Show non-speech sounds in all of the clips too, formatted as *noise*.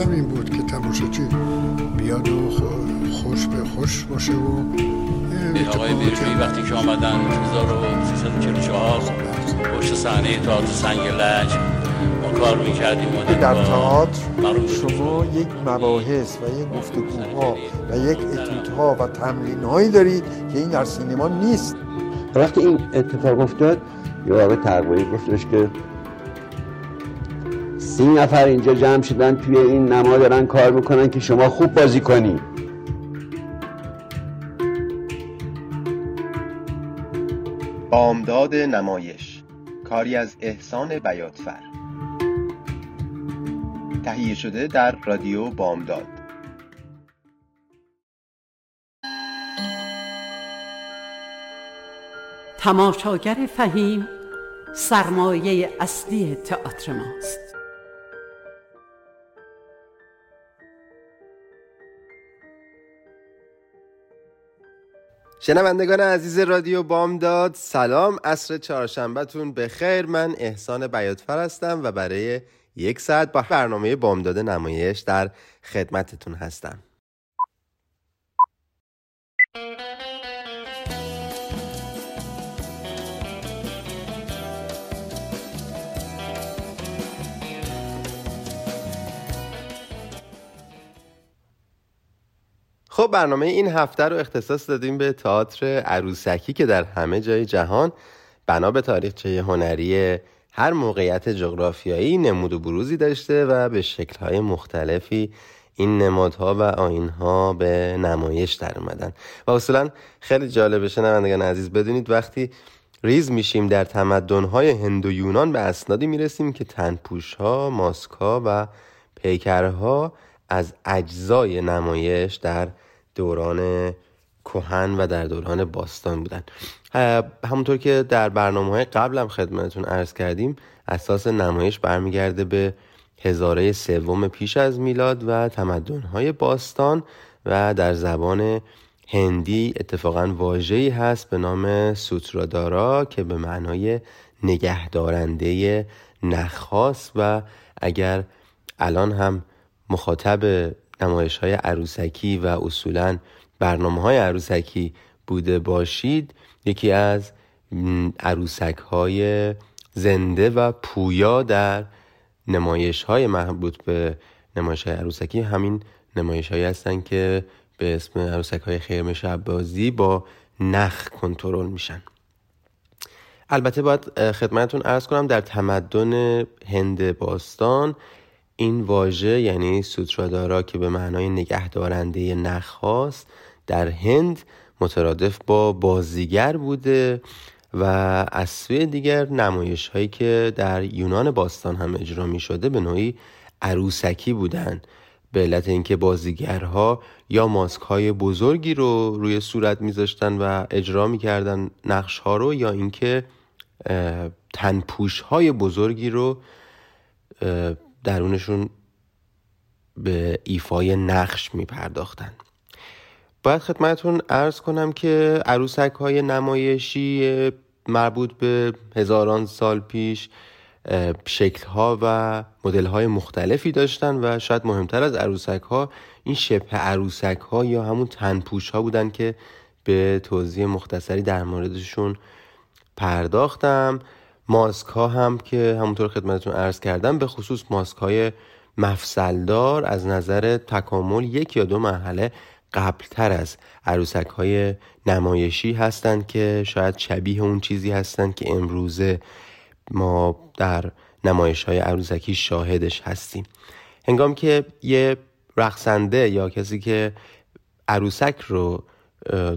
منظورم این بود که تماشاچی بیاد و خوش به خوش باشه و آقای بیرمی وقتی که آمدن 1344 پشت صحنه تئاتر سنگ لج ما کار می‌کردیم در تئاتر شما یک مباحث و یک گفتگوها و یک اتیودها و تمرین هایی دارید که این در سینما نیست. وقتی این اتفاق افتاد یه آقای تقویی گفتش که سی نفر اینجا جمع شدن توی این نما دارن کار می‌کنن که شما خوب بازی کنی. بامداد نمایش. کاری از احسان بیاتفر تهیه شده در رادیو بامداد. تماشاگر فهیم سرمایه اصلی تئاتر ماست. شنوندگان عزیز رادیو بامداد سلام. عصر چهارشنبهتون به خیر من احسان بیاتفر هستم و برای یک ساعت با برنامه بامداد نمایش در خدمتتون هستم. خب برنامه این هفته رو اختصاص دادیم به تئاتر عروسکی که در همه جای جهان بنا به تاریخچه هنری هر موقعیت جغرافیایی نمود و بروزی داشته و به شکلهای مختلفی این نمادها و آینها به نمایش در اومدن. و اصولا خیلی جالبه شنوندگان عزیز بدونید وقتی ریز میشیم در تمدنهای هند و یونان به اسنادی می‌رسیم که تنپوشها، ماسکها و پیکرها از اجزای نمایش در دوران کهن و در دوران باستان بودن. همونطور که در برنامه های قبلم خدمتتون عرض کردیم اساس نمایش برمیگرده به هزاره سوم پیش از میلاد و تمدنهای باستان و در زبان هندی اتفاقا واجهی هست به نام سوترادارا که به معنای نگهدارنده نخواست و اگر الان هم مخاطب نمایش های عروسکی و اصولا برنامه های عروسکی بوده باشید. یکی از عروسک های زنده و پویا در نمایش های مربوط به نمایش های عروسکی همین نمایش هایی هستن که به اسم عروسک های خیرم شب بازی با نخ کنترل میشن. البته باید خدمتون ارز کنم در تمدن هند باستان این واژه یعنی سوترادارا که به معنای نگهدارنده نخواست در هند مترادف با بازیگر بوده و از سوی دیگر نمایش هایی که در یونان باستان هم اجرا می شده به نوعی عروسکی بودن. به علت اینکه بازیگرها یا ماسک های بزرگی رو روی صورت میذاشتن و اجرا می‌کردن نقش ها رو یا اینکه تنپوش های بزرگی رو درونشون به ایفای نقش می پرداختن باید خدمتون ارز کنم که عروسک های نمایشی مربوط به هزاران سال پیش شکل ها و مدل های مختلفی داشتن و شاید مهمتر از عروسک ها این شبه عروسک ها یا همون تنپوش ها بودن که به توضیح مختصری در موردشون پرداختم. ماسک ها هم که همونطور خدمتتون عرض کردم به خصوص ماسک های مفصلدار از نظر تکامل یک یا دو مرحله قبلتر از عروسک های نمایشی هستند که شاید شبیه اون چیزی هستند که امروزه ما در نمایش های عروسکی شاهدش هستیم. هنگام که یه رقصنده یا کسی که عروسک رو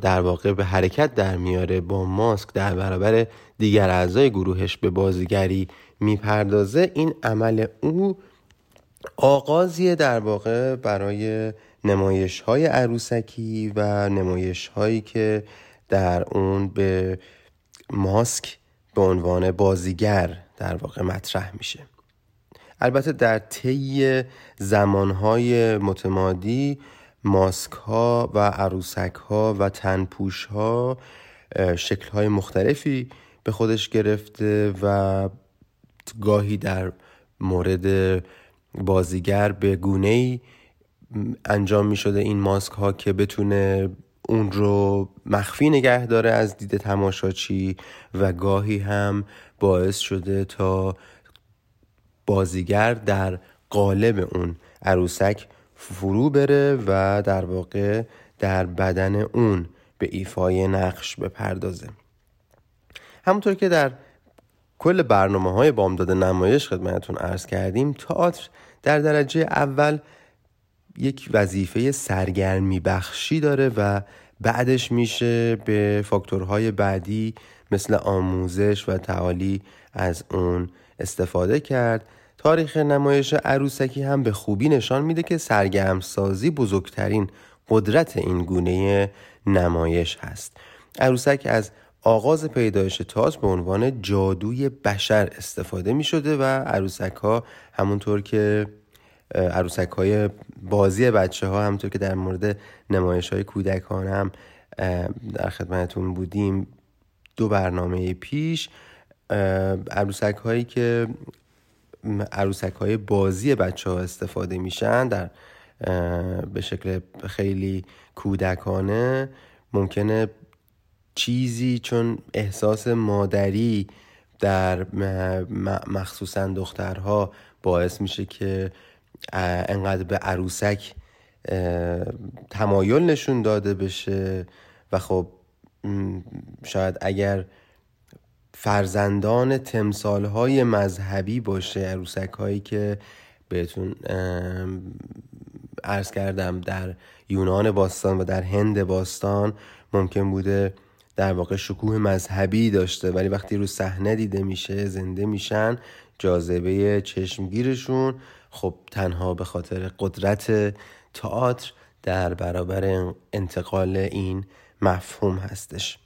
در واقع به حرکت در میاره با ماسک در برابر دیگر اعضای گروهش به بازیگری می‌پردازه این عمل او آغازی در واقع برای نمایش های عروسکی و نمایش هایی که در اون به ماسک به عنوان بازیگر در واقع مطرح میشه. البته در طی زمانهای متمادی ماسک ها و عروسک ها و تنپوش ها شکل های مختلفی به خودش گرفته و گاهی در مورد بازیگر به گونه ای انجام می شده این ماسک ها که بتونه اون رو مخفی نگه داره از دید تماشاچی و گاهی هم باعث شده تا بازیگر در قالب اون عروسک فرو بره و در واقع در بدن اون به ایفای نقش بپردازه. همونطور که در کل برنامه های بامداد نمایش خدمتون ارز کردیم تئاتر در درجه اول یک وظیفه سرگرمی بخشی داره و بعدش میشه به فاکتورهای بعدی مثل آموزش و تعالی از اون استفاده کرد. تاریخ نمایش عروسکی هم به خوبی نشان میده که سرگرمسازی بزرگترین قدرت این گونه نمایش هست. عروسک از آغاز پیدایش تاس به عنوان جادوی بشر استفاده می شده و عروسک ها همونطور که عروسک های بازی بچه ها همونطور که در مورد نمایش های کودکان هم در خدمتون بودیم دو برنامه پیش عروسک هایی که عروسک های بازی بچه ها استفاده میشن در به شکل خیلی کودکانه ممکنه چیزی چون احساس مادری در مخصوصا دخترها باعث میشه که انقدر به عروسک تمایل نشون داده بشه و خب شاید اگر فرزندان تمثال های مذهبی باشه عروسک هایی که بهتون ارز کردم در یونان باستان و در هند باستان ممکن بوده در واقع شکوه مذهبی داشته ولی وقتی رو صحنه دیده میشه زنده میشن جاذبه چشمگیرشون خب تنها به خاطر قدرت تئاتر در برابر انتقال این مفهوم هستش.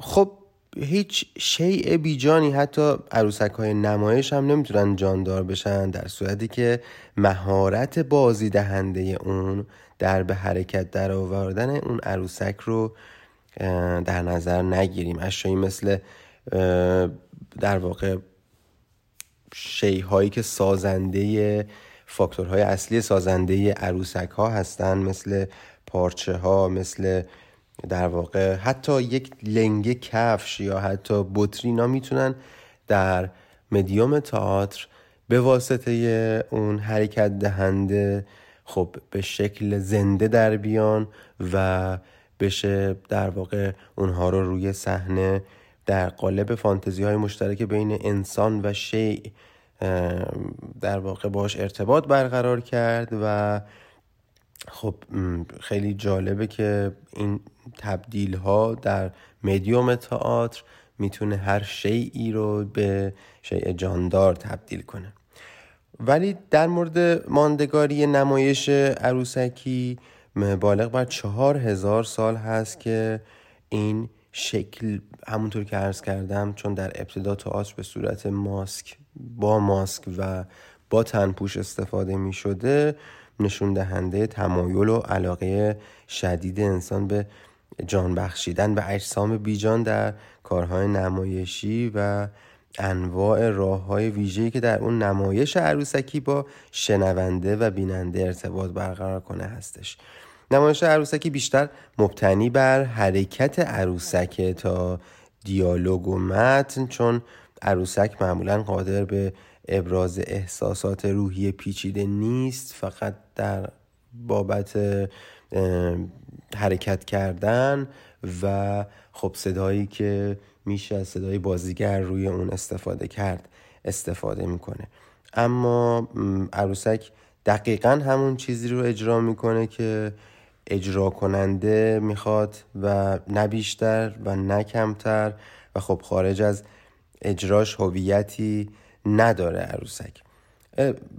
خب هیچ شیء بیجانی حتی عروسک های نمایش هم نمی‌تونن جاندار بشن در صورتی که مهارت بازی دهنده اون در به حرکت در آوردن اون عروسک رو در نظر نگیریم. اشیایی مثل در واقع هایی که سازنده فاکتورهای اصلی سازنده عروسک ها هستن مثل پارچه ها مثل در واقع حتی یک لنگه کفش یا حتی بطری می‌تونن در مدیوم تئاتر به واسطه اون حرکت دهنده خب به شکل زنده در بیان و بشه در واقع اونها رو روی صحنه در قالب فانتزی های مشترک بین انسان و شیء در واقع باش ارتباط برقرار کرد و خب خیلی جالبه که این تبدیل ها در مدیوم تئاتر می‌تونه هر شیعی رو به شیء جاندار تبدیل کنه. ولی در مورد ماندگاری نمایش عروسکی بالغ بر چهار هزار سال هست که این شکل همونطور که عرض کردم چون در ابتدا تئاتر به صورت ماسک با ماسک و با تنپوش استفاده می شده نشون دهنده تمایل و علاقه شدید انسان به جان بخشیدن به اجسام بیجان در کارهای نمایشی و انواع راه های ویژه‌ای که در اون نمایش عروسکی با شنونده و بیننده ارتباط برقرار کنه هستش. نمایش عروسکی بیشتر مبتنی بر حرکت عروسک تا دیالوگ و متن چون عروسک معمولا قادر به ابراز احساسات روحی پیچیده نیست فقط در بابت حرکت کردن و خب صدایی که میشه از صدای بازیگر روی اون استفاده کرد استفاده می‌کنه. اما عروسک دقیقا همون چیزی رو اجرا می‌کنه که اجرا کننده می‌خواد و نه بیشتر و نه کمتر و خب خارج از اجراش هویتی نداره عروسک.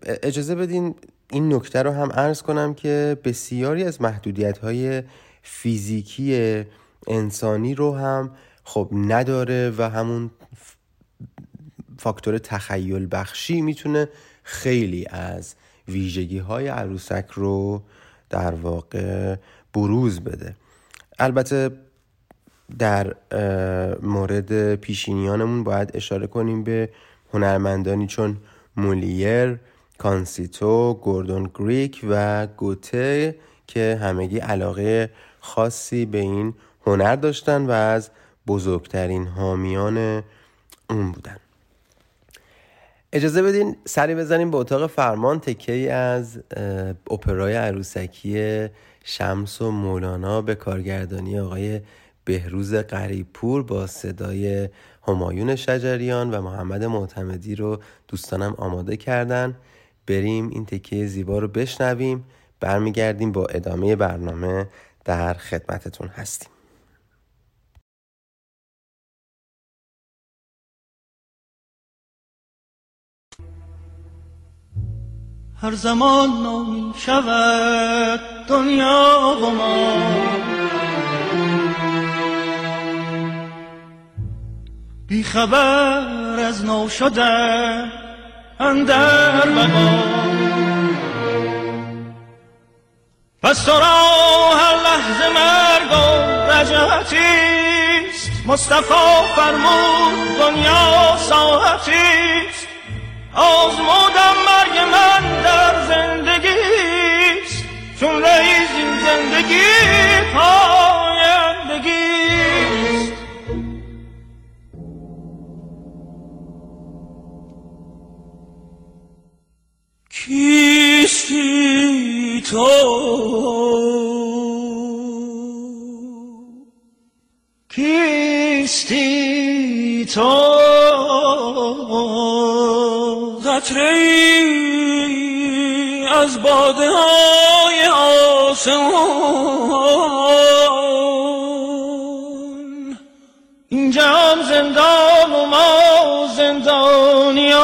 اجازه بدین این نکته رو هم عرض کنم که بسیاری از محدودیت های فیزیکی انسانی رو هم خب نداره و همون فاکتور تخیل بخشی می‌تونه خیلی از ویژگی های عروسک رو در واقع بروز بده. البته در مورد پیشینیانمون باید اشاره کنیم به هنرمندانی چون مولیر کانسیتو، گوردون گریک و گوته که همگی علاقه خاصی به این هنر داشتن و از بزرگترین حامیان اون بودن. اجازه بدین سری بزنیم به اتاق فرمان تکه از اپرای عروسکی شمس و مولانا به کارگردانی آقای بهروز قریبپور با صدای همایون شجریان و محمد معتمدی رو دوستانم آماده کردن. بریم این تکه زیبا رو بشنویم. برمیگردیم با ادامه برنامه در خدمتتون هستیم. هر زمان نو شود دنیا و ما. بی خبر از نو شده اندر بقا پس تو هر لحظه مرگ و رجعتیست مصطفی فرمود دنیا ساعتیست آزمودم مرگ من در زندگیست چون رئیس این زندگی پایندگیست. کیستی تو؟ کیستی تو؟ قطره از باده های آسمان. این جهان زندان و ما زندانیان.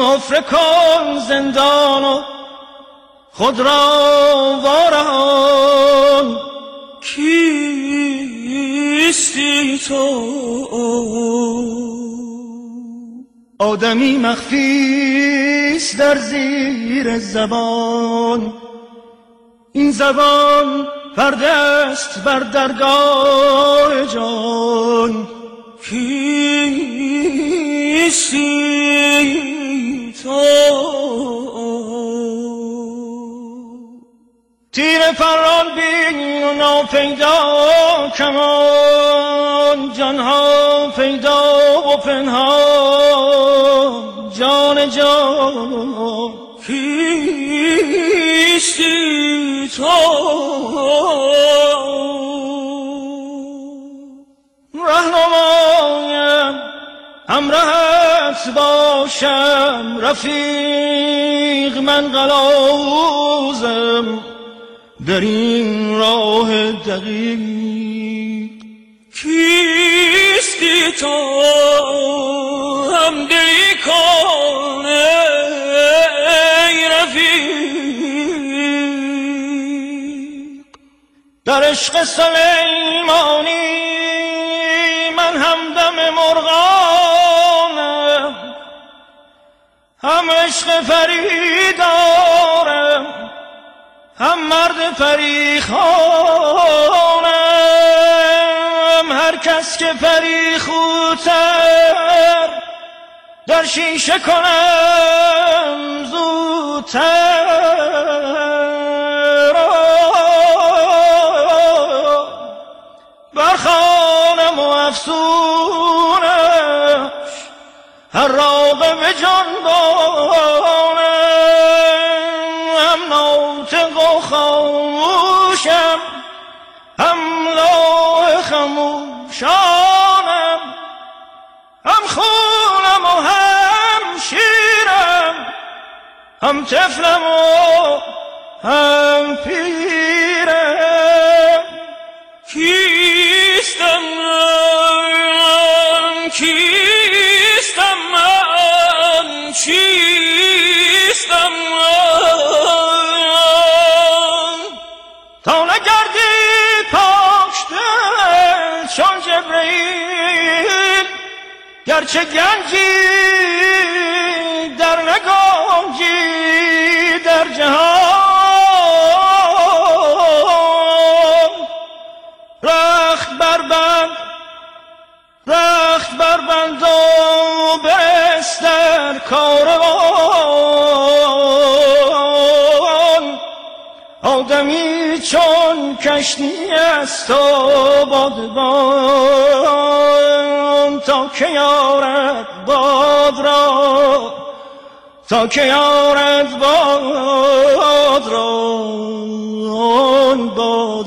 حفره کن زندان و خود را وارهان. کیستی تو؟ آدمی مخفیست در زیر زبان. این زبان پردست بر درگاه جان. کیستی تو تیر فران بین و ناپیدا کمان جانها پیدا و پنهان جان جان کیستی تو رهنمایم همراهت باشم رفیق من قلاوزم در این راه دقیق. کیستی تو هم دلی کنه ای رفیق. در عشق سلیمانی من همدم مرغانم هم عشق فریدارم هم مرد فریخانم هر کس که فریخوتر در شیشه کنم زودتر برخانم و افسونش هر راقب جان هم خاموشم هم لاه خموشانم هم خونم و هم شیرم هم طفلم و هم پیرم. کیستم من؟ کیستم من؟ چیستم من؟ چون جبرئیل گرچه گنجی در نگانجی در جهان رخت بربند رخت بربند و بستر کاروان آدمی چون کشتی است و بادبان تا که یارد باد را؟ تا که یارد باد ران باد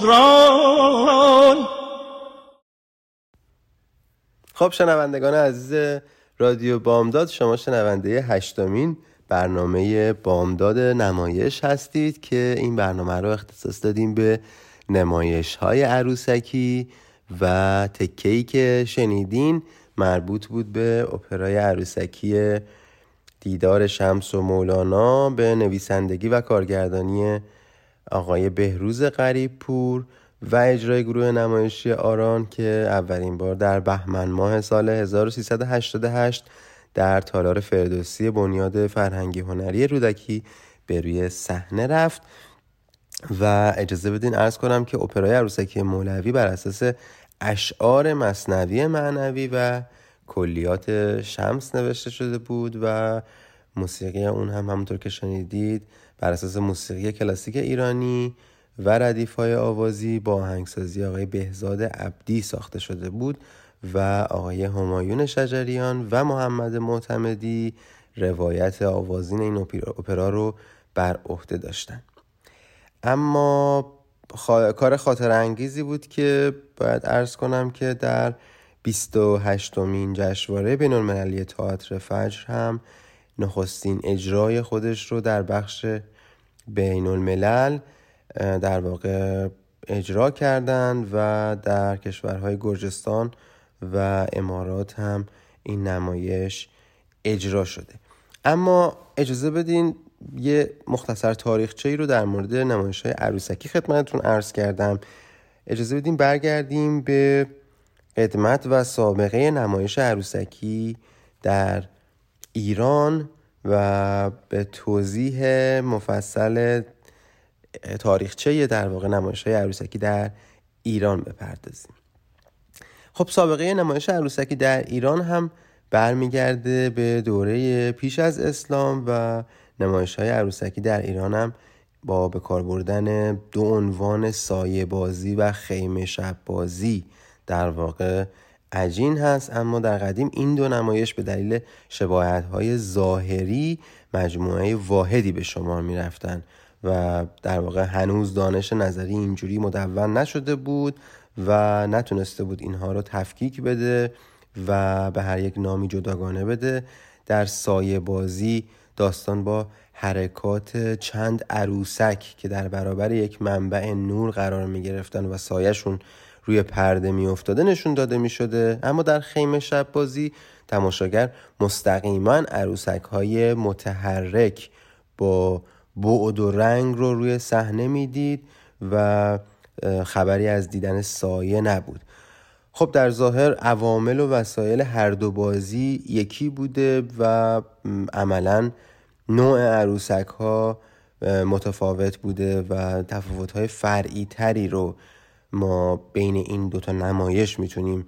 خب شنوندگان عزیز رادیو بامداد شما شنونده هشتمین برنامه بامداد نمایش هستید که این برنامه رو اختصاص دادیم به نمایش های عروسکی و تکهی که شنیدین مربوط بود به اپرای عروسکی دیدار شمس و مولانا به نویسندگی و کارگردانی آقای بهروز غریب پور و اجرای گروه نمایشی آران که اولین بار در بهمن ماه سال 1388 در تالار فردوسی بنیاد فرهنگی هنری رودکی به روی صحنه رفت و اجازه بدین ارز کنم که اپرای عروسکی مولوی بر اساس اشعار مصنوی معنوی و کلیات شمس نوشته شده بود و موسیقی اون هم همونطور که شنیدید بر اساس موسیقی کلاسیک ایرانی و ردیف های آوازی با آهنگسازی آقای بهزاد عبدی ساخته شده بود. و آقای همایون شجریان و محمد معتمدی روایت آوازین این اپرا رو بر عهده داشتن. اما کار خاطر انگیزی بود که باید ارز کنم که در 28 مین جشنواره بین المللی تئاتر فجر هم نخستین اجرای خودش رو در بخش بین الملل در واقع اجرا کردند و در کشورهای گرجستان و امارات هم این نمایش اجرا شده. اما اجازه بدین یه مختصر تاریخچه ای رو در مورد نمایش های عروسکی خدمتتون عرض کردم. اجازه بدین برگردیم به قدمت و سابقه نمایش عروسکی در ایران و به توضیح مفصل تاریخچه در واقع نمایش های عروسکی در ایران بپردازیم. خب سابقه نمایش عروسکی در ایران هم برمیگرده به دوره پیش از اسلام و نمایش های عروسکی در ایران هم با به کار بردن دو عنوان سایه بازی و خیمه شب بازی در واقع عجین هست. اما در قدیم این دو نمایش به دلیل شباهت های ظاهری مجموعه واحدی به شما می رفتن و در واقع هنوز دانش نظری اینجوری مدون نشده بود. و نتونسته بود اینها رو تفکیک بده و به هر یک نامی جداگانه بده. در سایه بازی داستان با حرکات چند عروسک که در برابر یک منبع نور قرار می گرفتن و سایهشون روی پرده می افتاده نشون داده می شده. اما در خیمه شب بازی تماشاگر مستقیما عروسک های متحرک با بعد و رنگ رو روی صحنه می‌دید و خبری از دیدن سایه نبود. خب در ظاهر عوامل و وسایل هر دو بازی یکی بوده و عملا نوع عروسک ها متفاوت بوده و تفاوت های فرعی تری رو ما بین این دوتا نمایش می‌تونیم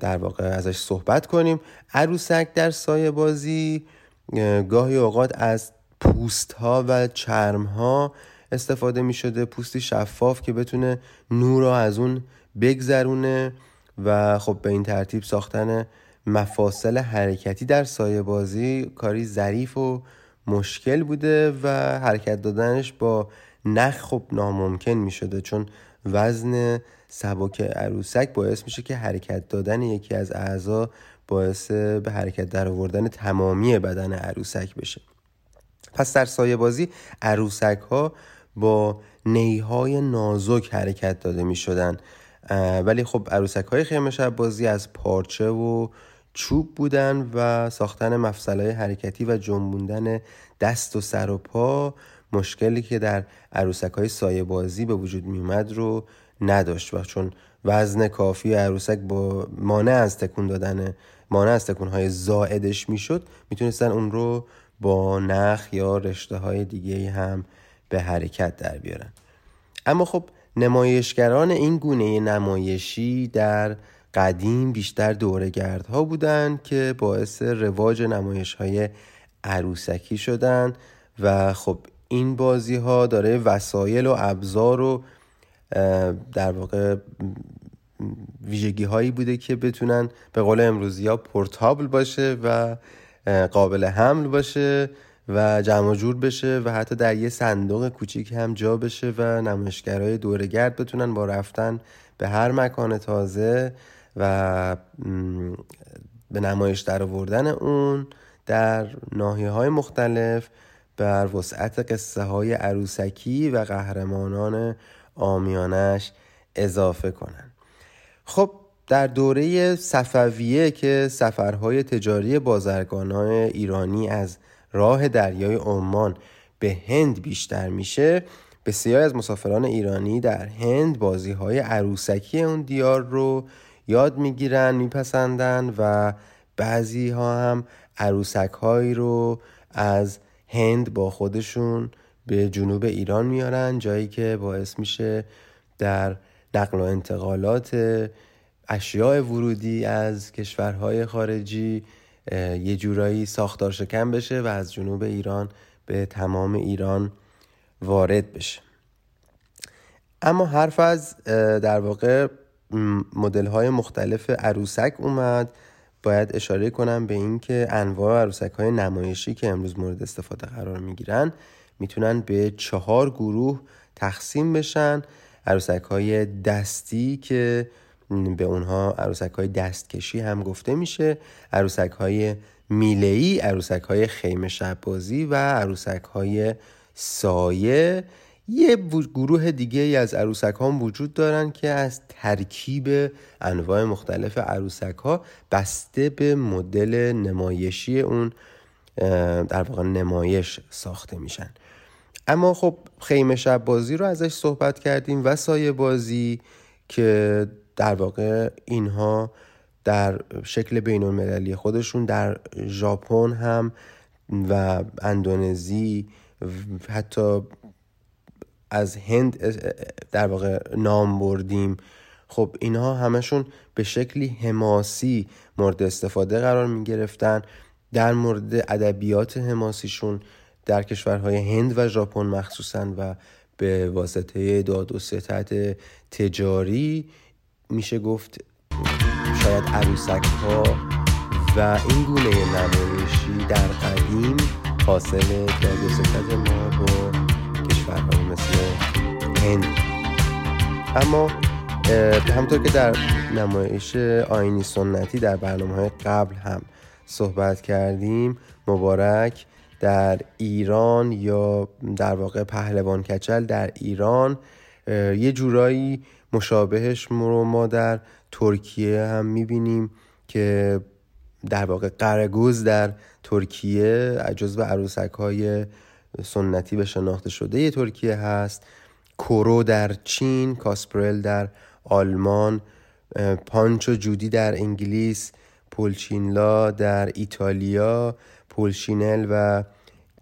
در واقع ازش صحبت کنیم. عروسک در سایه بازی گاهی اوقات از پوست ها و چرم ها استفاده می شده پوستی شفاف که بتونه نور رو از اون بگذرونه و خب به این ترتیب ساختن مفاصل حرکتی در سایه بازی کاری ظریف و مشکل بوده و حرکت دادنش با نخ خب ناممکن می شده چون وزن سبک عروسک باعث میشه که حرکت دادن یکی از اعضا باعث به حرکت در آوردن تمامی بدن عروسک بشه. پس در سایه بازی عروسک ها با نیهای نازک حرکت داده می شدن ولی خب عروسک های خیمه شب بازی از پارچه و چوب بودن و ساختن مفصلهای حرکتی و جنبوندن دست و سر و پا مشکلی که در عروسک های سایه بازی به وجود میومد رو نداشت و چون وزن کافی عروسک با مانع از تکون دادن مانع از تکون های زائدش می‌شد می‌تونستن اون رو با نخ یا رشته های دیگه هم به حرکت در بیارن. اما خب نمایشگران این گونه نمایشی در قدیم بیشتر دورگردها بودند که باعث رواج نمایش های عروسکی شدن و خب این بازی ها داره وسایل و ابزار و در واقع ویژگی هایی بوده که بتونن به قول امروزی ها پورتابل باشه و قابل حمل باشه و جمع جور بشه و حتی در یه صندوق کوچیک هم جا بشه و نمایشگرای دورگرد بتونن با رفتن به هر مکان تازه و به نمایش در آوردن اون در ناحیه های مختلف بر وسعت قصه های عروسکی و قهرمانان آمیانش اضافه کنن. خب در دوره صفویه که سفرهای تجاری بازرگانان ایرانی از راه دریای عمان به هند بیشتر میشه. بسیار از مسافران ایرانی در هند بازی های عروسکی اون دیار رو یاد می‌گیرن میپسندن و بعضی ها هم عروسک هایی رو از هند با خودشون به جنوب ایران میارن جایی که باعث میشه در نقل و انتقالات اشیاء ورودی از کشورهای خارجی یه جورایی ساختار شکن بشه و از جنوب ایران به تمام ایران وارد بشه. اما حرف از در واقع مدل های مختلف عروسک اومد. باید اشاره کنم به اینکه انواع عروسک های نمایشی که امروز مورد استفاده قرار می‌گیرن می‌تونن به چهار گروه تقسیم بشن. عروسک های دستی که به اونها عروسک های دستکشی هم گفته میشه. عروسک های میلهی عروسک های خیمه شبازی و عروسک های سایه. یه گروه دیگه ای از عروسک ها وجود دارن که از ترکیب انواع مختلف عروسک ها بسته به مدل نمایشی اون در واقع نمایش ساخته میشن. اما خب خیمه شب بازی رو ازش صحبت کردیم و سایه بازی که در واقع اینها در شکل بین المللی خودشون در ژاپن هم و اندونزی حتی از هند در واقع نام بردیم. خب اینها همشون به شکلی حماسی مورد استفاده قرار می گرفتن در مورد ادبیات حماسیشون در کشورهای هند و ژاپن مخصوصا و به واسطه داد و ستت تجاری میشه گفت شاید عروسک ها و این گونه نمایشی در قدیم حاصل داد و ما با کشورهای مثل هند. اما همطور که در نمایش آینی سنتی در برنامه های قبل هم صحبت کردیم مبارک در ایران یا در واقع پهلوان کچل در ایران یه جورایی مشابهش رو ما در ترکیه هم می‌بینیم که در واقع قرگوز در ترکیه جزو عروسک های سنتی و شناخته شده ترکیه هست. کورو در چین کاسپرل در آلمان پانچ و جودی در انگلیس پولچینلا در ایتالیا پولشینل و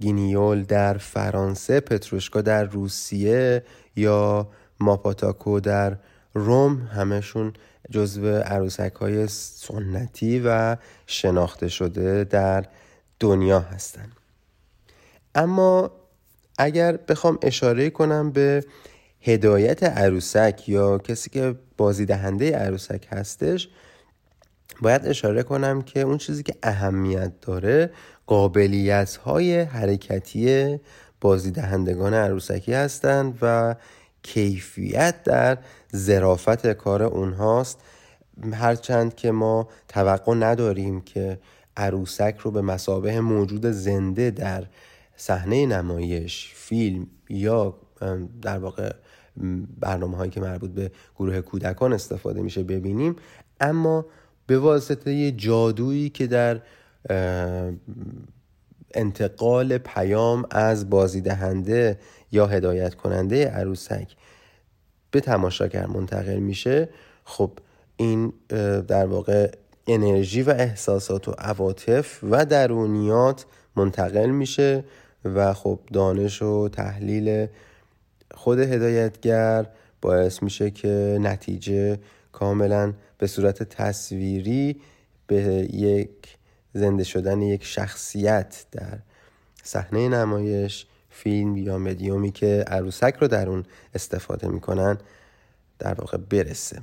گینیول در فرانسه پتروشکا در روسیه یا ماپاتاکو در روم همشون جزو عروسک های سنتی و شناخته شده در دنیا هستند اما اگر بخوام اشاره کنم به هدایت عروسک یا کسی که بازیدهنده عروسک هستش باید اشاره کنم که اون چیزی که اهمیت داره قابلیت های حرکتی بازیدهندگان عروسکی هستند و کیفیت در زرافت کار اونهاست. هرچند که ما توقع نداریم که عروسک رو به مسابه موجود زنده در صحنه نمایش فیلم یا در واقع برنامه هایی که مربوط به گروه کودکان استفاده میشه ببینیم. اما به واسطه جادویی که در انتقال پیام از بازیدهنده یا هدایت کننده عروسک به تماشاگر منتقل میشه خب این در واقع انرژی و احساسات و عواطف و درونیات منتقل میشه و خب دانش و تحلیل خود هدایتگر باعث میشه که نتیجه کاملا به صورت تصویری به یک زنده شدن یک شخصیت در صحنه نمایش فیلم یا مدیومی که عروسک رو در اون استفاده می‌کنن در واقع برسه.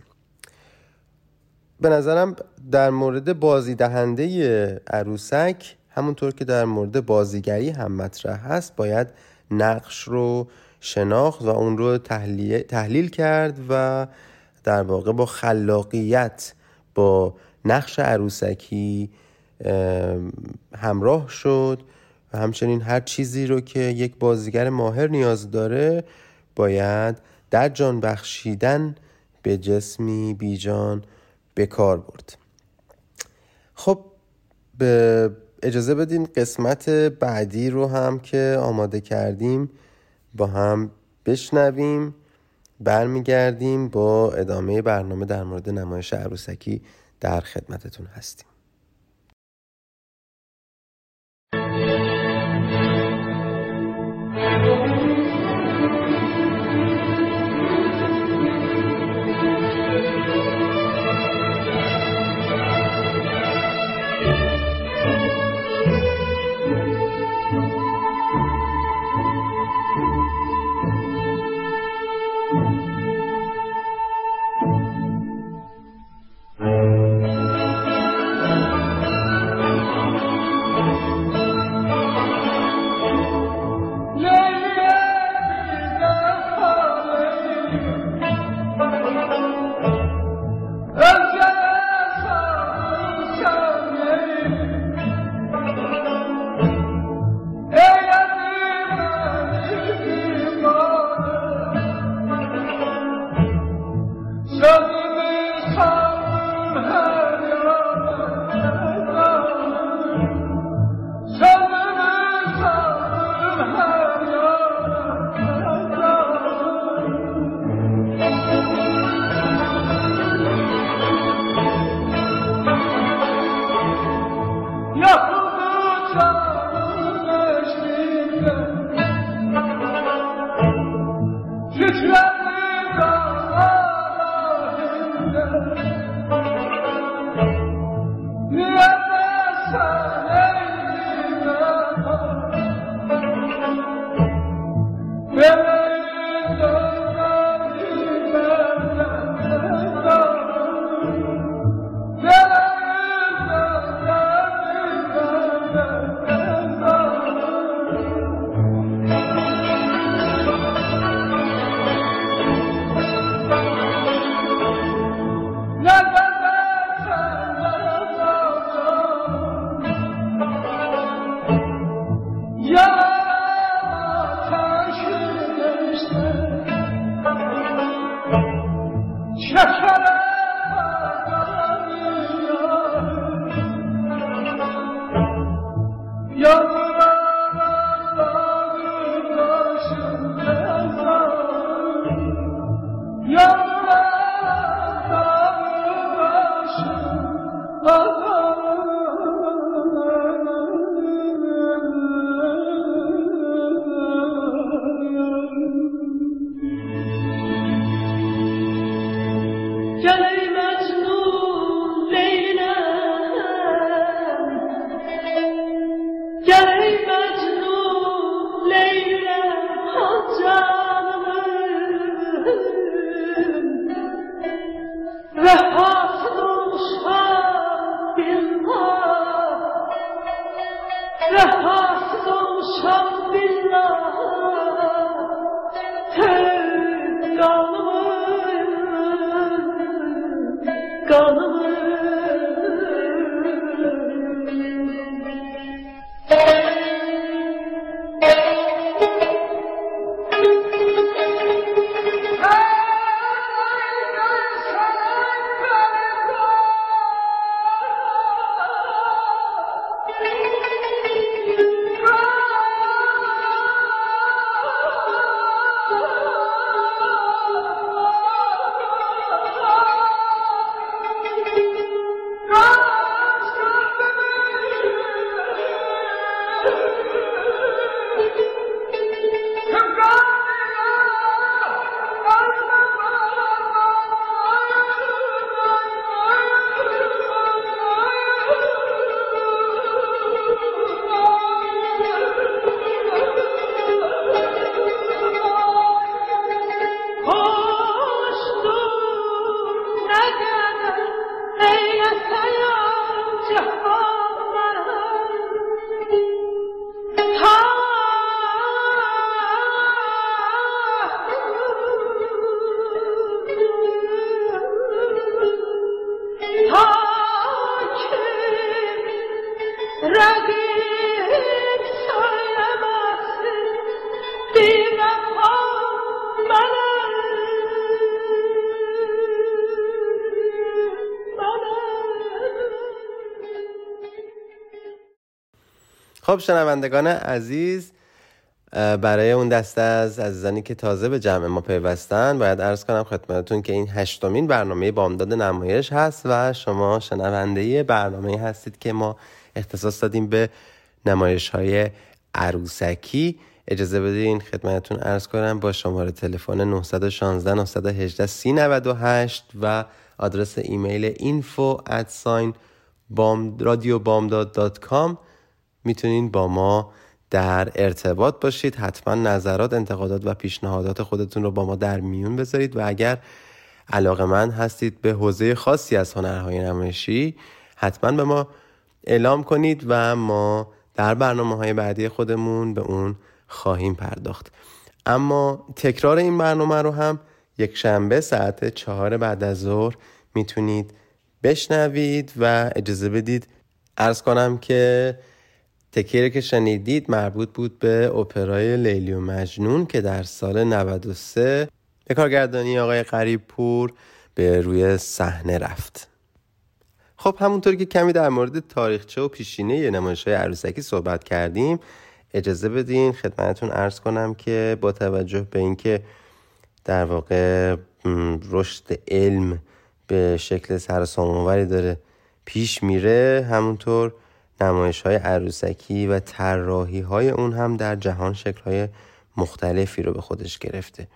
به نظرم در مورد بازی دهنده عروسک همونطور که در مورد بازیگری هم مطرح هست باید نقش رو شناخت و اون رو تحلیل, تحلیل کرد و در واقع با خلاقیت با نقش عروسکی همراه شد. و همچنین هر چیزی رو که یک بازیگر ماهر نیاز داره باید در جان بخشیدن به جسمی بیجان به کار برد. خب به اجازه بدین قسمت بعدی رو هم که آماده کردیم با هم بشنویم برمیگردیم با ادامه برنامه در مورد نمایش عروسکی در خدمتتون هستیم. خب شنوندگان عزیز برای اون دسته از عزیزانی که تازه به جمع ما پیوستن باید ارز کنم خدمتتون که این هشتمین برنامه بامداد نمایش هست و شما شنونده برنامه هستید که ما اختصاص دادیم به نمایش های عروسکی. اجازه بدین خدمتتون ارز کنم با شماره تلفن 916 918 3098 و آدرس ایمیل info at sign می‌تونین با ما در ارتباط باشید. حتما نظرات انتقادات و پیشنهادات خودتون رو با ما در میون بذارید و اگر علاقه من هستید به حوزه خاصی از هنرهای نمایشی حتما به ما اعلام کنید و ما در برنامه های بعدی خودمون به اون خواهیم پرداخت. اما تکرار این برنامه رو هم یک شنبه ساعت چهار بعد از ظهر می‌تونید بشنوید و اجازه بدید. ارز کنم که تکیه که شنیدید مربوط بود به اپرای لیلی و مجنون که در سال 93 به کارگردانی آقای قریب پور به روی صحنه رفت. خب همونطور که کمی در مورد تاریخچه و پیشینه نمایش های عروسکی صحبت کردیم اجازه بدین خدمتتون ارز کنم که با توجه به اینکه در واقع رشد علم به شکل سرسام‌آوری داره پیش میره همونطور نمایش های عروسکی و طراحی های اون هم در جهان شکل های مختلفی رو به خودش گرفته.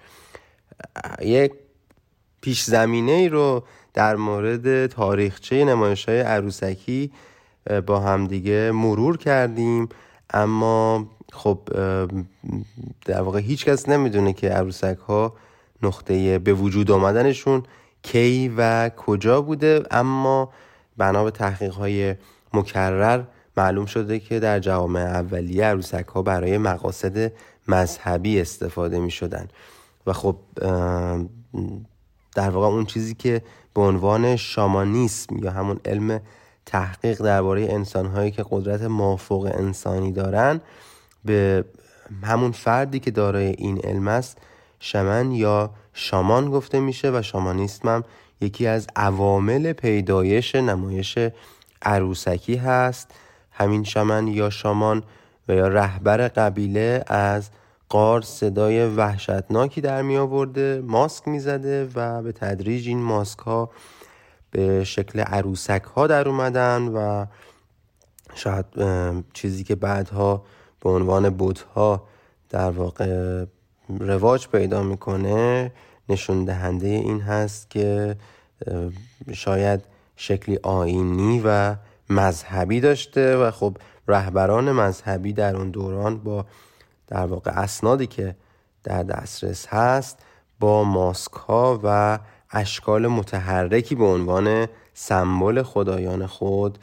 یک پیش زمینه ای رو در مورد تاریخچه نمایش های عروسکی با همدیگه مرور کردیم. اما خب در واقع هیچ کس نمی‌دونه که عروسک ها نقطه به وجود آمدنشون کی و کجا بوده. اما بنا به تحقیق های مکرر معلوم شده که در جوامع اولیه عروسک ها برای مقاصد مذهبی استفاده می شدن و خب در واقع اون چیزی که به عنوان شامانیسم یا همون علم تحقیق درباره انسان هایی که قدرت مافوق انسانی دارن به همون فردی که دارای این علم است شمن یا شامان گفته میشه و شامانیسم هم یکی از عوامل پیدایش نمایش عروسکی هست همین شمن یا شامان و یا رهبر قبیله از قار صدای وحشتناکی در می آورده ماسک می زده و به تدریج این ماسک ها به شکل عروسک ها در اومدن و شاید چیزی که بعدها به عنوان بوت ها در واقع رواج پیدا می‌کنه نشون دهنده این هست که شاید شکلی آینی و مذهبی داشته و خب رهبران مذهبی در اون دوران با در واقع اسنادی که در دسترس هست با ماسک ها و اشکال متحرکی به عنوان سمبل خدایان خود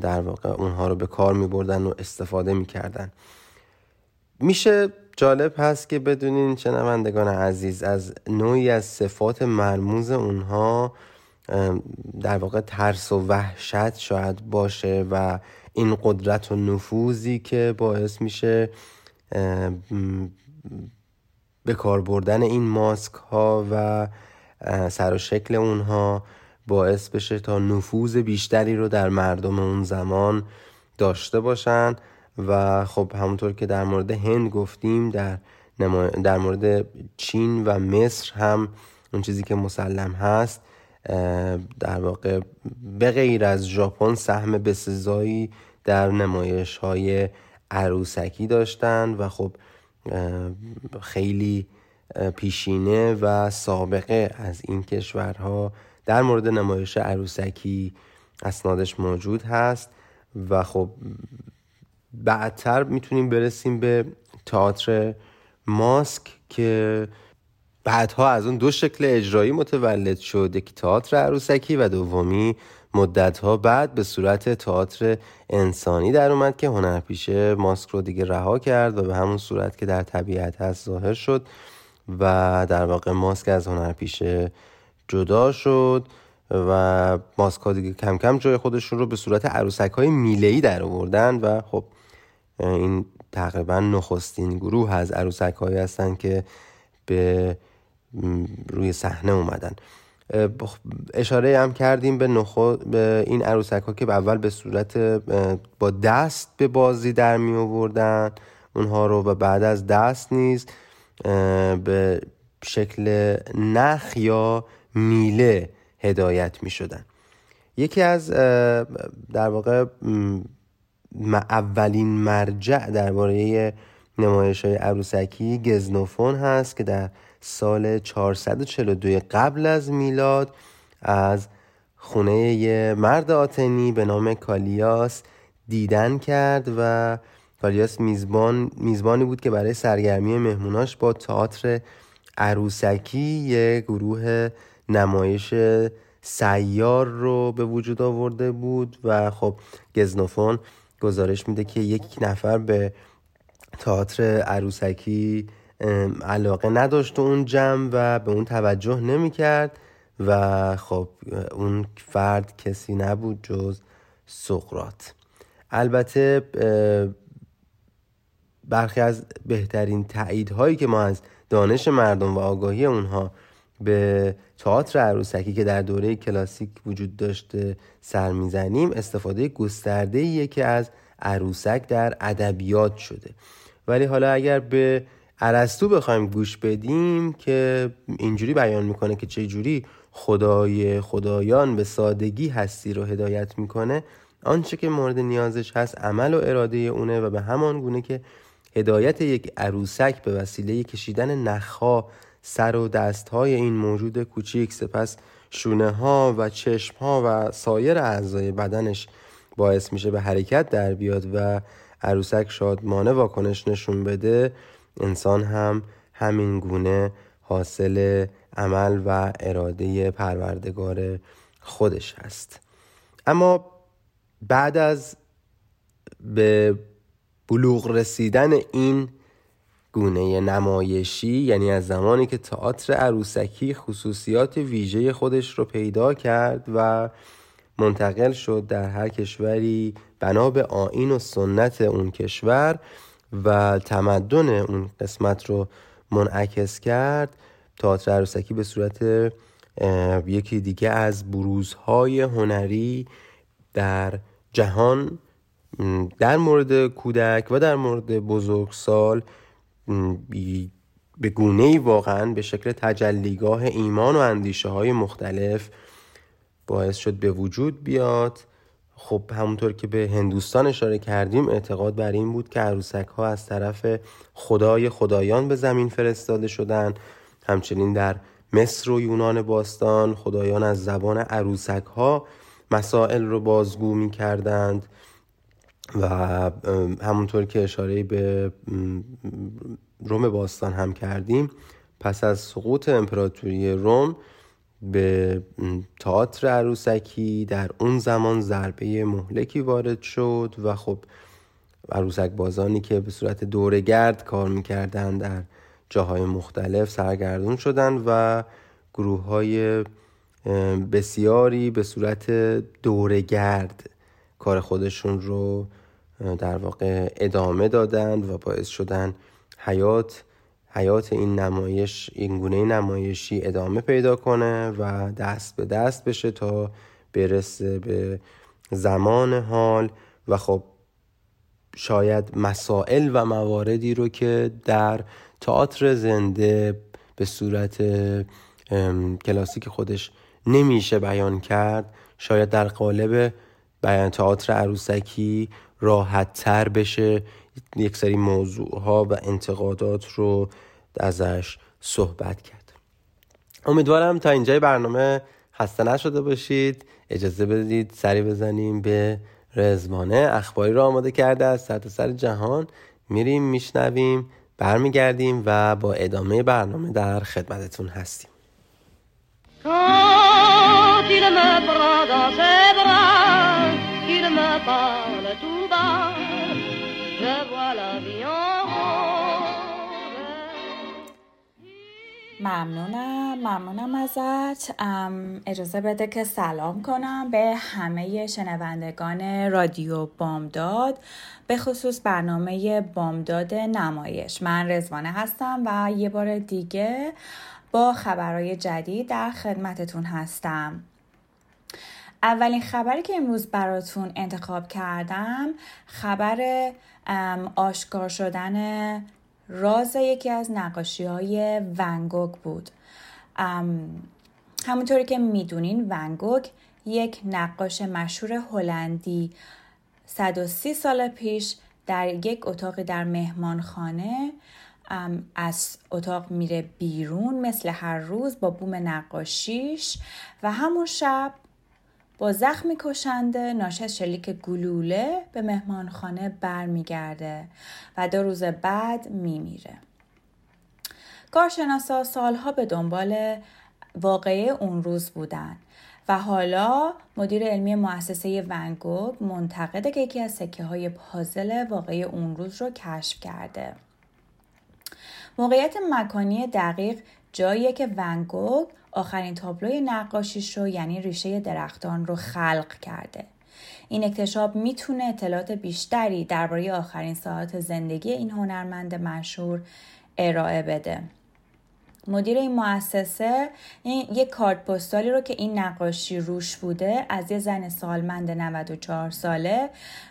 در واقع اونها رو به کار می بردن و استفاده می کردن. میشه جالب هست که بدونین شنوندگان عزیز از نوعی از صفات مرموز اونها در واقع ترس و وحشت شاید باشه و این قدرت و نفوذی که باعث میشه به کار بردن این ماسک ها و سر و شکل اونها باعث بشه تا نفوذ بیشتری رو در مردم اون زمان داشته باشن. و خب همونطور که در مورد هند گفتیم در, در مورد چین و مصر هم اون چیزی که مسلم هست در واقع به غیر از ژاپن سهم بسزایی در نمایش های عروسکی داشتن و خب خیلی پیشینه و سابقه از این کشورها در مورد نمایش عروسکی اسنادش موجود هست و خب بعدتر می‌تونیم برسیم به تئاتر ماسک که بعدها از اون دو شکل اجرایی متولد شد. یکی تئاتر عروسکی و دومی مدتها بعد به صورت تئاتر انسانی در اومد که هنرپیشه ماسک رو دیگه رها کرد و به همون صورت که در طبیعت هست ظاهر شد و در واقع ماسک از هنرپیشه جدا شد و ماسک ها دیگه کم کم جای خودشون رو به صورت عروسک های میلهی در آوردن و خب این تقریبا نخستین گروه از عروسک هایی هستن که به روی صحنه اومدن. اشاره هم کردیم به, نخو... به این عروسک ها که اول به صورت با دست به بازی در می آوردن. اونها رو و بعد از دست نیز به شکل نخ یا میله هدایت می شدن. یکی از در واقع اولین مرجع درباره نمایش های عروسکی گزنوفون هست که در سال 442 قبل از میلاد از خونه مرد آتنی به نام کالیاس دیدن کرد و کالیاس میزبان میزبانی بود که برای سرگرمی مهموناش با تئاتر عروسکی یه گروه نمایش سیار رو به وجود آورده بود و خب گزنوفون گزارش میده که یک نفر به تئاتر عروسکی علاقه نداشت اون جمع و به اون توجه نمی‌کرد و خب اون فرد کسی نبود جز سقرات البته برخی از بهترین تاییدهایی که ما از دانش مردم و آگاهی اونها به تئاتر عروسکی که در دوره کلاسیک وجود داشته سر می‌زنیم استفاده گسترده که از عروسک در ادبیات شده. ولی حالا اگر به ارسطو بخوایم گوش بدیم که اینجوری بیان می‌کنه که چه جوری خدای خدایان به سادگی هستی رو هدایت می‌کنه. آنچه که مورد نیازش هست عمل و اراده اونه و به همان گونه که هدایت یک عروسک به وسیله کشیدن نخها سر و دستهای این موجود کوچیک سپس شونه ها و چشم ها و سایر اعضای بدنش باعث میشه به حرکت در بیاد و عروسک شادمانه واکنش نشون بده. انسان هم همین گونه حاصل عمل و اراده پروردگار خودش هست. اما بعد از به بلوغ رسیدن این گونه نمایشی یعنی از زمانی که تئاتر عروسکی خصوصیات ویژه خودش رو پیدا کرد و منتقل شد در هر کشوری بنا به آین و سنت اون کشور و تمدن اون قسمت رو منعکس کرد تئاتر عروسکی به صورت یکی دیگه از بروزهای هنری در جهان در مورد کودک و در مورد بزرگسال به گونه ای واقعا به شکل تجلیگاه ایمان و اندیشه های مختلف باعث شد به وجود بیاد. خب همونطور که به هندوستان اشاره کردیم اعتقاد بر این بود که عروسک ها از طرف خدای خدایان به زمین فرستاده شدند همچنین در مصر و یونان باستان خدایان از زبان عروسک ها مسائل رو بازگو می کردند و همونطور که اشاره به روم باستان هم کردیم پس از سقوط امپراتوری روم به تئاتر عروسکی در اون زمان ضربه مهلکی وارد شد و خب عروسک بازانی که به صورت دورگرد کار می‌کردن در جاهای مختلف سرگردون شدن و گروه های بسیاری به صورت دورگرد کار خودشون رو در واقع ادامه دادند و باعث شدن حیات حیات این نمایش این گونه نمایشی ادامه پیدا کنه و دست به دست بشه تا برسه به زمان حال. و خب شاید مسائل و مواردی رو که در تئاتر زنده به صورت کلاسیک خودش نمیشه بیان کرد شاید در قالب بیان تئاتر عروسکی راحت تر بشه. یک سری موضوع ها و انتقادات رو ازش صحبت کرد. امیدوارم تا اینجای برنامه خسته نشده باشید. اجازه بدید سری بزنیم به رزمانه اخباری رو آماده کرده از سر سر جهان. میریم میشنویم برمیگردیم و با ادامه برنامه در خدمتتون هستیم. ممنونم ممنونم ازت. اجازه بده که سلام کنم به همه شنوندگان رادیو بامداد به خصوص برنامه بامداد نمایش. من رزوانه هستم و یه بار دیگه با خبرهای جدید در خدمتتون هستم. اولین خبری که امروز براتون انتخاب کردم خبر آشکار شدن راز یکی از نقاشی های ونگوگ بود. همونطوری که می‌دونین ونگوگ یک نقاش مشهور هلندی. 130 سال پیش در یک اتاق در مهمانخانه از اتاق میره بیرون مثل هر روز با بوم نقاشیش و همون شب با زخمی کشنده ناشی از شلیک گلوله به مهمانخانه برمیگرده و دو روز بعد میمیره. کارشناسا سالها به دنبال واقعه اون روز بودن و حالا مدیر علمی مؤسسه ونگوگ منتقده که یکی از سکه های پازل واقعی اون روز رو کشف کرده. موقعیت مکانی دقیق جاییه که ونگوگ آخرین تابلوی نقاشیش رو یعنی ریشه درختان رو خلق کرده. این اکتشاف می‌تونه اطلاعات بیشتری درباره آخرین ساعت زندگی این هنرمند مشهور ارائه بده. مدیر این مؤسسه این یک کارت پستالی رو که این نقاشی روش بوده از یه زن سالمند 94 ساله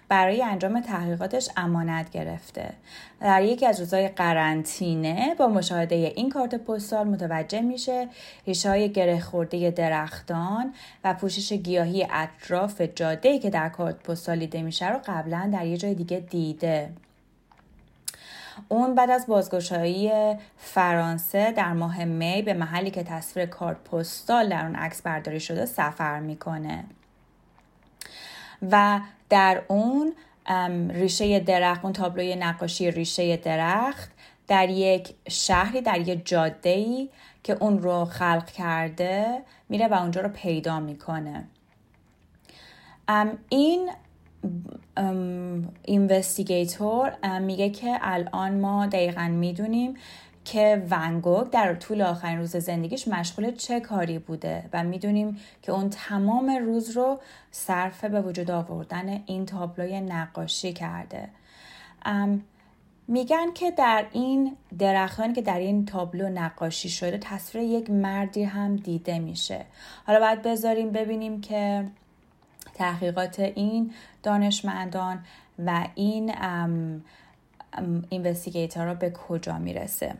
برای انجام تحقیقاتش امانت گرفته. در یکی از روزهای قرنطینه با مشاهده این کارت پستال متوجه میشه ریشه های گره خورده درختان و پوشش گیاهی اطراف جاده که در کارت پستال دیده میشه رو قبلا در یه جای دیگه دیده. اون بعد از بازگشایی فرانسه در ماه می به محلی که تصویر کارت پستال در اون عکس برداری شده سفر می‌کنه. و در اون ریشه درخت اون تابلوی نقاشی ریشه درخت در یک شهری در یک جاده ای که اون رو خلق کرده میره و اونجا رو پیدا می‌کنه. این اینوستیگیتور میگه که الان ما دقیقا می‌دونیم که ونگوگ در طول آخرین روز زندگیش مشغول چه کاری بوده و می‌دونیم که اون تمام روز رو صرف به وجود آوردن این تابلوی نقاشی کرده. میگن که در این درختانی که در این تابلو نقاشی شده تصویر یک مردی هم دیده میشه. حالا باید بذاریم ببینیم که تحقیقات این دانشمندان و این اینوستیگیتر به کجا می‌رسه.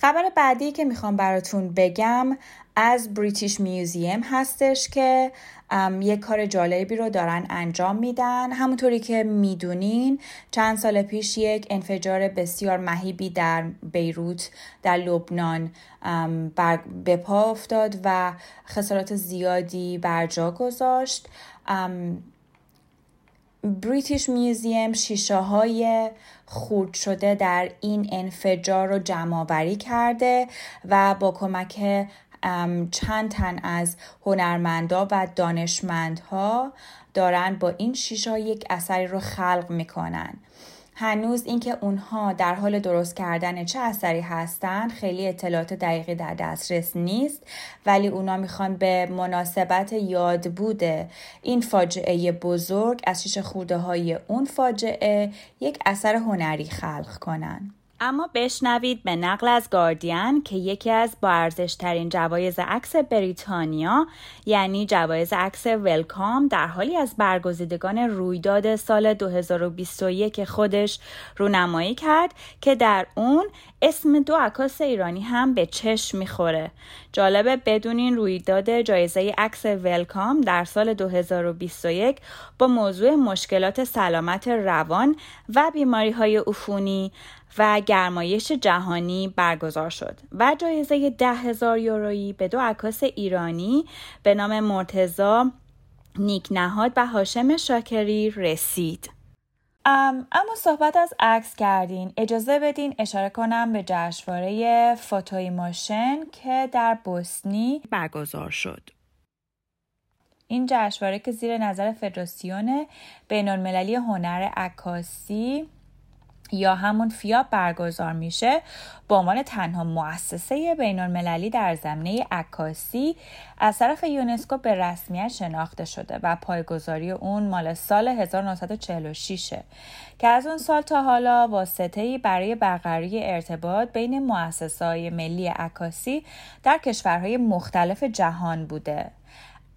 خبر بعدی که می‌خوام براتون بگم از بریتیش میوزیم هستش که یک کار جالبی رو دارن انجام میدن. همونطوری که می‌دونین چند سال پیش یک انفجار بسیار مهیبی در بیروت در لبنان به پا افتاد و خسارات زیادی بر جا گذاشت. بریتیش میوزیم شیشه های خورد شده در این انفجار رو جمع کرده و با کمک چند تن از هنرمندا و دانشمندها دارن با این شیشه یک اثری رو خلق می‌کنن. هنوز اینکه اونها در حال درست کردن چه اثری هستند خیلی اطلاعات دقیقی در دسترس نیست ولی اونا می‌خوان به مناسبت یاد بوده این فاجعه بزرگ از شیشه خورده های اون فاجعه یک اثر هنری خلق کنن. اما بشنوید به نقل از گاردین که یکی از با ترین جوایز عکس بریتانیا یعنی جوایز عکس ولکام در حالی از برگزیدگان رویداد سال 2021 خودش رونمایی کرد که در اون اسم دو عکاس ایرانی هم به چشم می‌خوره جالبه بدونین رویداد جایزه عکس ولکام در سال 2021 با موضوع مشکلات سلامت روان و بیماری های عفونی و گرمایش جهانی برگزار شد و جایزه ده هزار یورویی به دو عکاس ایرانی به نام مرتزا نیک نهاد و هاشم شاکری رسید. اما صحبت از عکس کردین. اجازه بدین اشاره کنم به جشنواره فوتوی ماشن که در بوسنی برگزار شد. این جشنواره که زیر نظر فدراسیون بین المللی هنر عکاسی یا همون فیاب برگزار میشه به عنوان تنها مؤسسه بین المللی در زمینه عکاسی از طرف یونسکو به رسمیت شناخته شده و پایگذاری اون مال سال 1946 که از اون سال تا حالا واسطه برای برقراری ارتباط بین مؤسسه ملی عکاسی در کشورهای مختلف جهان بوده.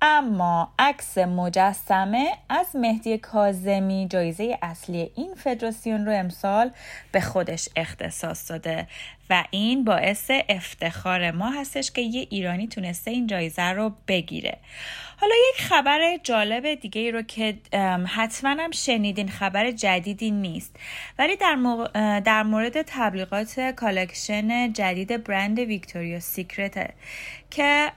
اما عکس مجسمه از مهدی کازمی جایزه اصلی این فدراسیون رو امسال به خودش اختصاص داده و این باعث افتخار ما هستش که یه ایرانی تونسته این جایزه رو بگیره. حالا یک خبر جالب دیگه ای رو که حتما هم شنیدین خبر جدیدی نیست. ولی در, در مورد تبلیغات collection جدید برند Victoria's Secret ه که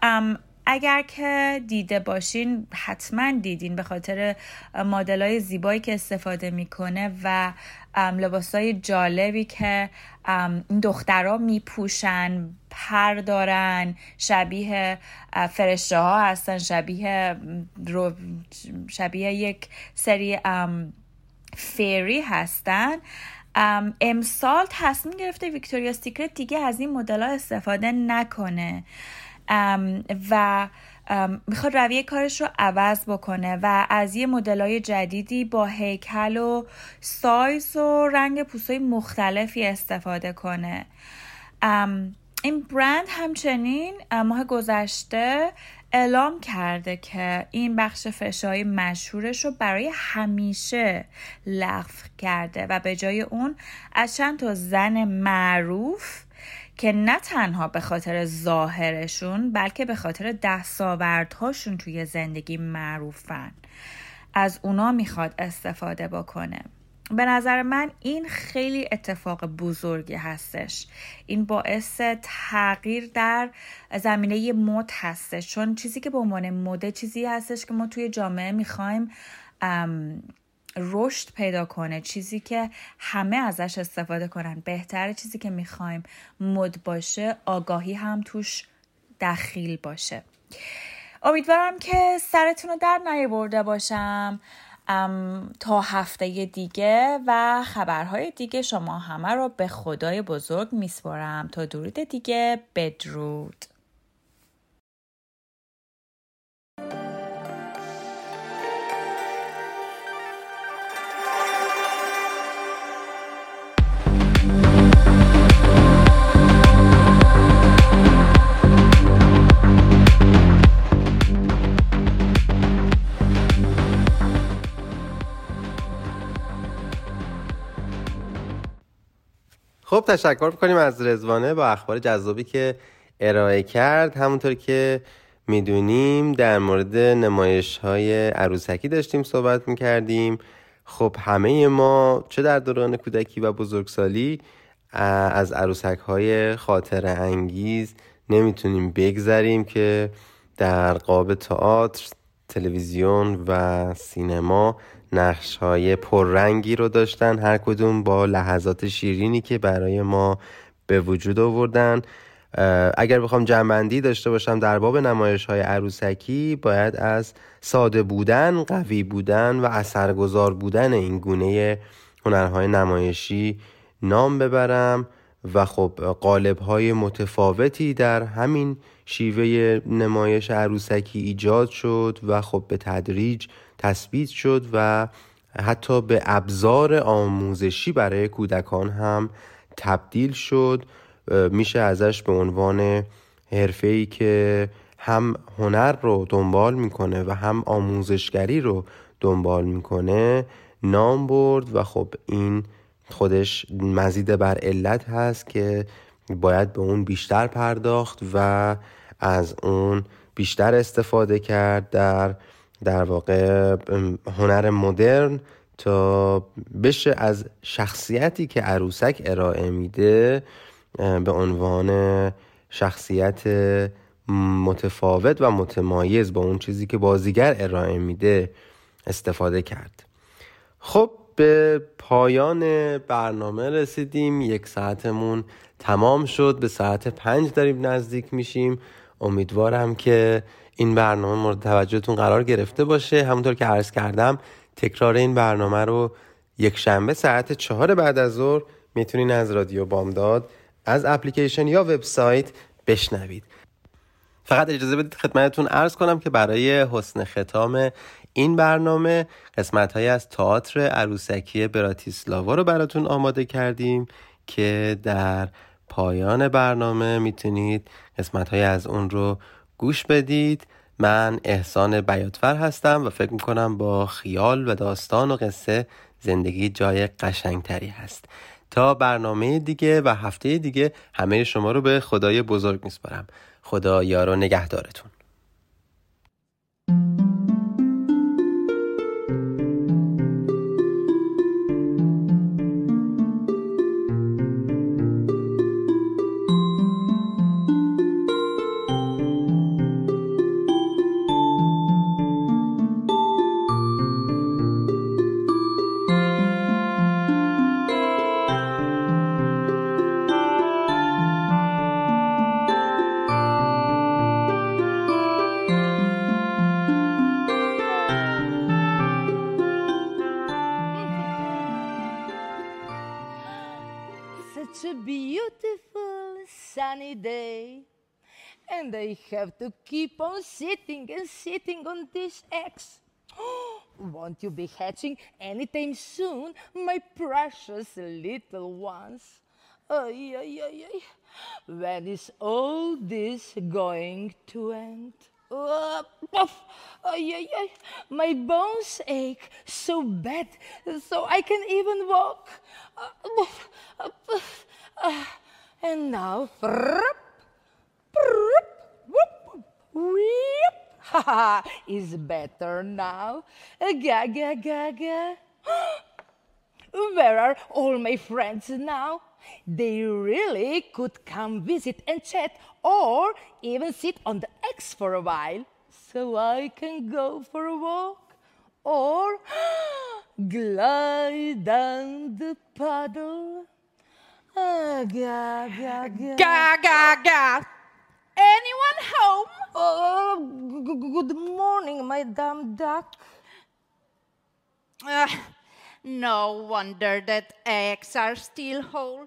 اگر که دیده باشین حتما دیدین به خاطر مدل های زیبایی که استفاده می‌کنه و لباس های جالبی که این دخترها میپوشن پر دارن شبیه فرشته ها هستن شبیه رو شبیه یک سری fairy هستن. امسال تصمیم گرفته Victoria's Secret دیگه از این مدل استفاده نکنه. و می‌خواد رویه کارش رو عوض بکنه و از یه مدلای جدیدی با هیکل و سایز و رنگ پوستای مختلفی استفاده کنه. این برند همچنین ماه گذشته اعلام کرده که این بخش فشای مشهورش رو برای همیشه لغو کرده و به جای اون از چند تا زن معروف که نه تنها به خاطر ظاهرشون بلکه به خاطر دستاوردهاشون توی زندگی معروفن. از اونا می‌خواد استفاده بکنه. به نظر من این خیلی اتفاق بزرگی هستش. این باعث تغییر در زمینه مد هستش. چون چیزی که به عنوان مده چیزی هستش که ما توی جامعه می‌خوایم رشد پیدا کنه چیزی که همه ازش استفاده کنن. بهتر چیزی که می‌خوایم مد باشه آگاهی هم توش دخیل باشه. امیدوارم که سرتون رو در نیاورده باشم تا هفته دیگه و خبرهای دیگه شما همه رو به خدای بزرگ میسپارم. تا درود دیگه بدرود. خب تشکر می‌کنیم از رزوانه با اخبار جذابی که ارائه کرد. همونطور که می‌دونیم در مورد نمایش های عروسکی داشتیم صحبت می‌کردیم. خب همه ما چه در دوران کودکی و بزرگسالی از عروسک های خاطر انگیز نمی‌تونیم بگذریم که در قاب تئاتر تلویزیون و سینما نقش های پررنگی رو داشتن. هر کدوم با لحظات شیرینی که برای ما به وجود آوردن. اگر بخوام جنبندی داشته باشم در باب نمایش های عروسکی باید از ساده بودن، قوی بودن و اثرگذار بودن این گونه هنرهای نمایشی نام ببرم و خب قالب های متفاوتی در همین شیوه نمایش عروسکی ایجاد شد و خب به تدریج تثبیت شد و حتی به ابزار آموزشی برای کودکان هم تبدیل شد. میشه ازش به عنوان ای که هم هنر رو دنبال می‌کنه و هم آموزشگری رو دنبال می‌کنه نام برد و خب این خودش مزید بر علت هست که باید به اون بیشتر پرداخت و از اون بیشتر استفاده کرد در در واقع هنر مدرن تا بشه از شخصیتی که عروسک ارائه میده به عنوان شخصیت متفاوت و متمایز با اون چیزی که بازیگر ارائه میده استفاده کرد. خب به پایان برنامه رسیدیم. یک ساعتمون تمام شد. به ساعت پنج داریم نزدیک میشیم. امیدوارم که این برنامه مورد توجهتون قرار گرفته باشه. همونطور که عرض کردم تکرار این برنامه رو یک شنبه ساعت چهار بعد از ظهر می‌تونین از رادیو بامداد از اپلیکیشن یا وبسایت بشنوید. فقط اجازه بدید خدمتتون عرض کنم که برای حسن ختام این برنامه قسمت های از تئاتر عروسکی براتیسلاوا رو براتون آماده کردیم که در پایان برنامه می‌تونید قسمت های از اون رو گوش بدید. من احسان بیاتفر هستم و فکر می‌کنم با خیال و داستان و قصه زندگی جای قشنگتری هست. تا برنامه دیگه و هفته دیگه همه شما رو به خدای بزرگ میسپارم. خدا یار و نگهدارتون. Such a beautiful sunny day. And I have to keep on sitting and sitting on these eggs. *gasps* Won't you be hatching anytime soon, my precious little ones? Ay, ay, ay, ay. When is all this going to end? Uh. Ay, ay, ay. My bones ache so bad, so I can even walk. Uh, uh. Uh, and now, frup, frup, whoop, ha, is better now. Uh, Ga, ga, ga, ga. Where are all my friends now? They really could come visit and chat or even sit on the X for a while so I can go for a walk or *gasps* glide down the puddle. Ah, ga, ga, ga. Ga, ga, ga. Anyone home? Oh, good morning, my Madame Duck. Ah, no wonder that eggs are still whole.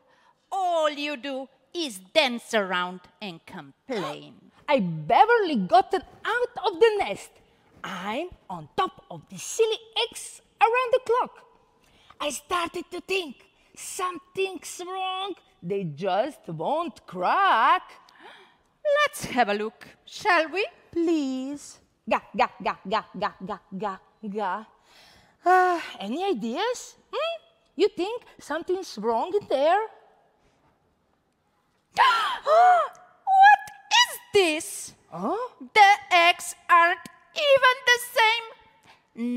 All you do is dance around and complain. I barely gotten out of the nest. I'm on top of the silly eggs around the clock. I started to think something's wrong. They just won't crack. Let's have a look, shall we? Please. Ga, ga, ga, ga, ga, ga, ga, ga. Ah, any ideas? Hmm? You think something's wrong in there? *gasps* what is this? The eggs aren't even the same.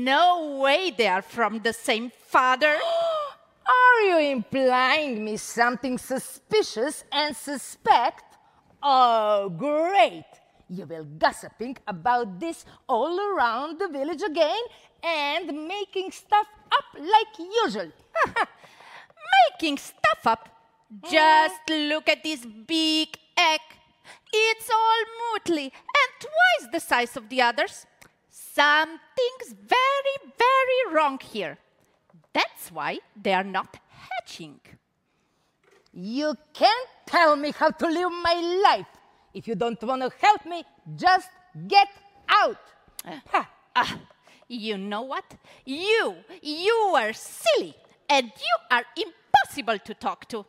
No way they are from the same father. *gasps* Are you implying me something suspicious and suspect? Oh, great! You will gossiping about this all around the village again and making stuff up like usual. *laughs* Making stuff up. Just look at this big egg. It's all mootly and twice the size of the others. Something's very, very wrong here. That's why they are not hatching. You can't tell me how to live my life. If you don't want to help me, just get out. Ha. Ah, you know what? You, you are silly and you are impossible to talk to.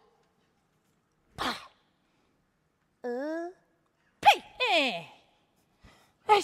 啊，嗯，呸，哎，哎。